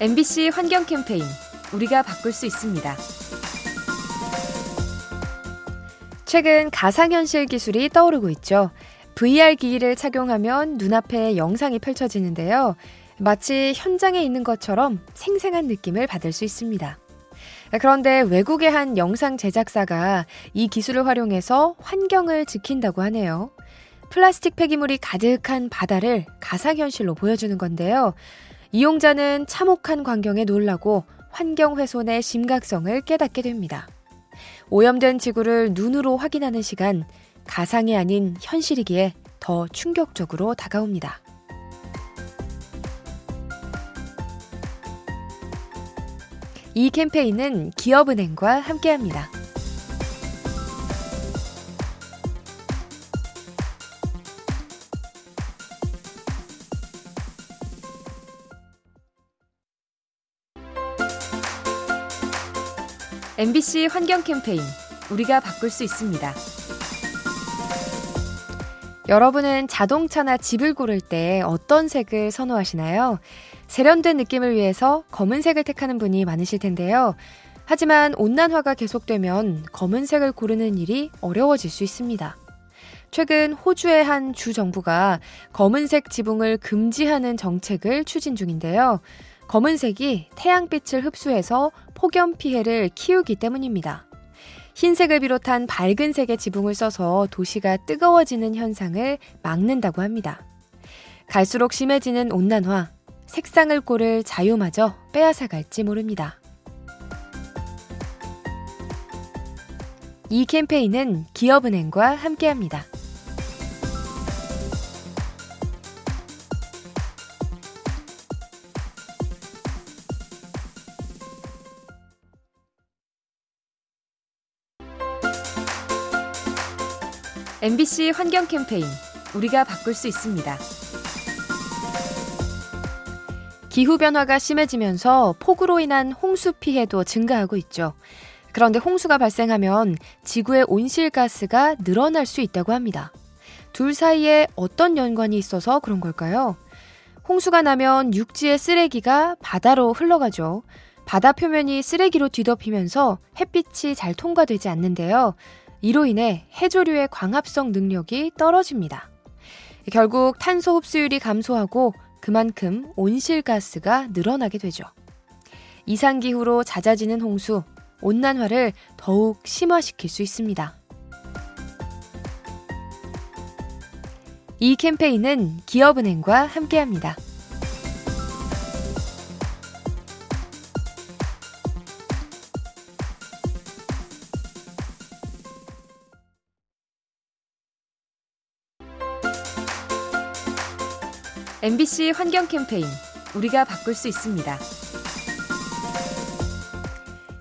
MBC 환경 캠페인 우리가 바꿀 수 있습니다. 최근 가상현실 기술이 떠오르고 있죠. VR 기기를 착용하면 눈앞에 영상이 펼쳐지는데요. 마치 현장에 있는 것처럼 생생한 느낌을 받을 수 있습니다. 그런데 외국의 한 영상 제작사가 이 기술을 활용해서 환경을 지킨다고 하네요. 플라스틱 폐기물이 가득한 바다를 가상현실로 보여주는 건데요. 이용자는 참혹한 광경에 놀라고 환경 훼손의 심각성을 깨닫게 됩니다. 오염된 지구를 눈으로 확인하는 시간, 가상이 아닌 현실이기에 더 충격적으로 다가옵니다. 이 캠페인은 기업은행과 함께합니다. MBC 환경 캠페인 우리가 바꿀 수 있습니다. 여러분은 자동차나 집을 고를 때 어떤 색을 선호하시나요? 세련된 느낌을 위해서 검은색을 택하는 분이 많으실 텐데요. 하지만 온난화가 계속되면 검은색을 고르는 일이 어려워질 수 있습니다. 최근 호주의 한 주 정부가 검은색 지붕을 금지하는 정책을 추진 중인데요. 검은색이 태양빛을 흡수해서 폭염 피해를 키우기 때문입니다. 흰색을 비롯한 밝은 색의 지붕을 써서 도시가 뜨거워지는 현상을 막는다고 합니다. 갈수록 심해지는 온난화, 색상을 고를 자유마저 빼앗아갈지 모릅니다. 이 캠페인은 기업은행과 함께합니다. MBC 환경 캠페인 우리가 바꿀 수 있습니다. 기후변화가 심해지면서 폭우로 인한 홍수 피해도 증가하고 있죠. 그런데 홍수가 발생하면 지구의 온실가스가 늘어날 수 있다고 합니다. 둘 사이에 어떤 연관이 있어서 그런 걸까요? 홍수가 나면 육지의 쓰레기가 바다로 흘러가죠. 바다 표면이 쓰레기로 뒤덮이면서 햇빛이 잘 통과되지 않는데요. 이로 인해 해조류의 광합성 능력이 떨어집니다. 결국 탄소 흡수율이 감소하고 그만큼 온실가스가 늘어나게 되죠. 이상기후로 잦아지는 홍수, 온난화를 더욱 심화시킬 수 있습니다. 이 캠페인은 기업은행과 함께합니다. MBC 환경 캠페인 우리가 바꿀 수 있습니다.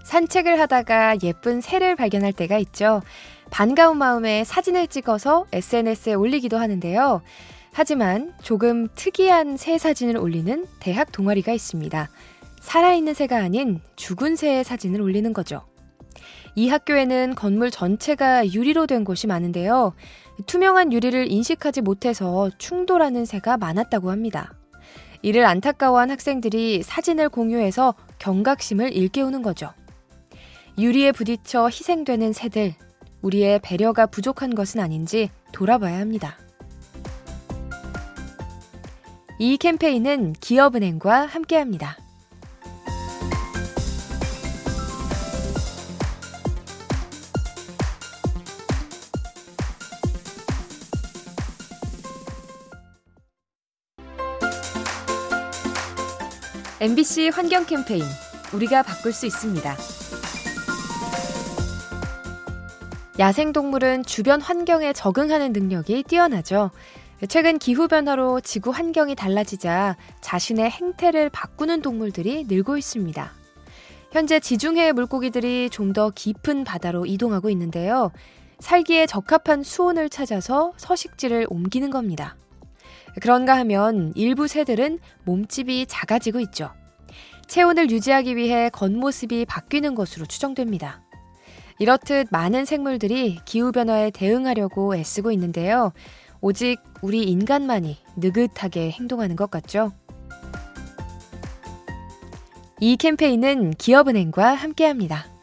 산책을 하다가 예쁜 새를 발견할 때가 있죠. 반가운 마음에 사진을 찍어서 SNS에 올리기도 하는데요. 하지만 조금 특이한 새 사진을 올리는 대학 동아리가 있습니다. 살아있는 새가 아닌 죽은 새의 사진을 올리는 거죠. 이 학교에는 건물 전체가 유리로 된 곳이 많은데요. 투명한 유리를 인식하지 못해서 충돌하는 새가 많았다고 합니다. 이를 안타까워한 학생들이 사진을 공유해서 경각심을 일깨우는 거죠. 유리에 부딪혀 희생되는 새들, 우리의 배려가 부족한 것은 아닌지 돌아봐야 합니다. 이 캠페인은 기업은행과 함께합니다. MBC 환경 캠페인 우리가 바꿀 수 있습니다. 야생동물은 주변 환경에 적응하는 능력이 뛰어나죠. 최근 기후변화로 지구 환경이 달라지자 자신의 행태를 바꾸는 동물들이 늘고 있습니다. 현재 지중해 물고기들이 좀 더 깊은 바다로 이동하고 있는데요. 살기에 적합한 수온을 찾아서 서식지를 옮기는 겁니다. 그런가 하면 일부 새들은 몸집이 작아지고 있죠. 체온을 유지하기 위해 겉모습이 바뀌는 것으로 추정됩니다. 이렇듯 많은 생물들이 기후변화에 대응하려고 애쓰고 있는데요. 오직 우리 인간만이 느긋하게 행동하는 것 같죠? 이 캠페인은 기업은행과 함께합니다.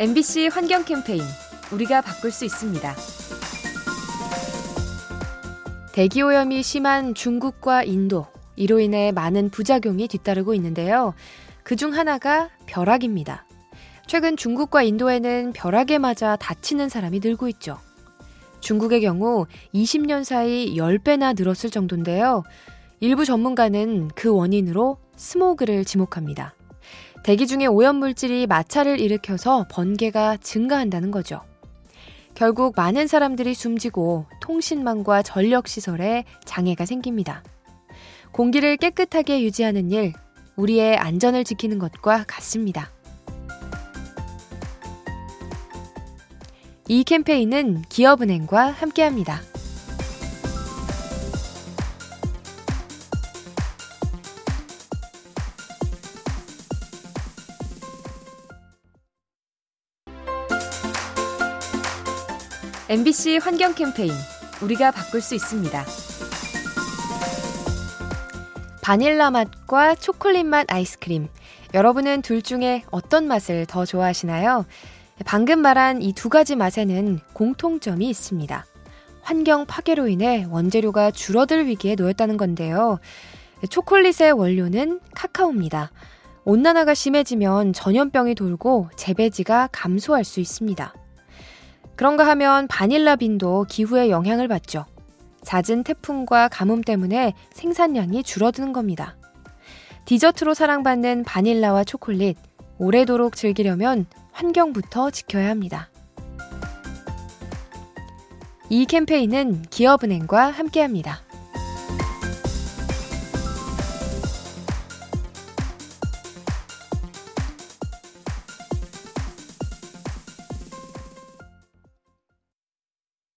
MBC 환경 캠페인 우리가 바꿀 수 있습니다. 대기 오염이 심한 중국과 인도 이로 인해 많은 부작용이 뒤따르고 있는데요. 그 중 하나가 벼락입니다. 최근 중국과 인도에는 벼락에 맞아 다치는 사람이 늘고 있죠. 중국의 경우 20년 사이 10배나 늘었을 정도인데요. 일부 전문가는 그 원인으로 스모그를 지목합니다. 대기 중에 오염물질이 마찰을 일으켜서 번개가 증가한다는 거죠. 결국 많은 사람들이 숨지고 통신망과 전력시설에 장애가 생깁니다. 공기를 깨끗하게 유지하는 일, 우리의 안전을 지키는 것과 같습니다. 이 캠페인은 기업은행과 함께합니다. MBC 환경 캠페인 우리가 바꿀 수 있습니다. 바닐라 맛과 초콜릿 맛 아이스크림. 여러분은 둘 중에 어떤 맛을 더 좋아하시나요? 방금 말한 이 두 가지 맛에는 공통점이 있습니다. 환경 파괴로 인해 원재료가 줄어들 위기에 놓였다는 건데요. 초콜릿의 원료는 카카오입니다. 온난화가 심해지면 전염병이 돌고 재배지가 감소할 수 있습니다. 그런가 하면 바닐라 빈도 기후에 영향을 받죠. 잦은 태풍과 가뭄 때문에 생산량이 줄어드는 겁니다. 디저트로 사랑받는 바닐라와 초콜릿, 오래도록 즐기려면 환경부터 지켜야 합니다. 이 캠페인은 기업은행과 함께합니다.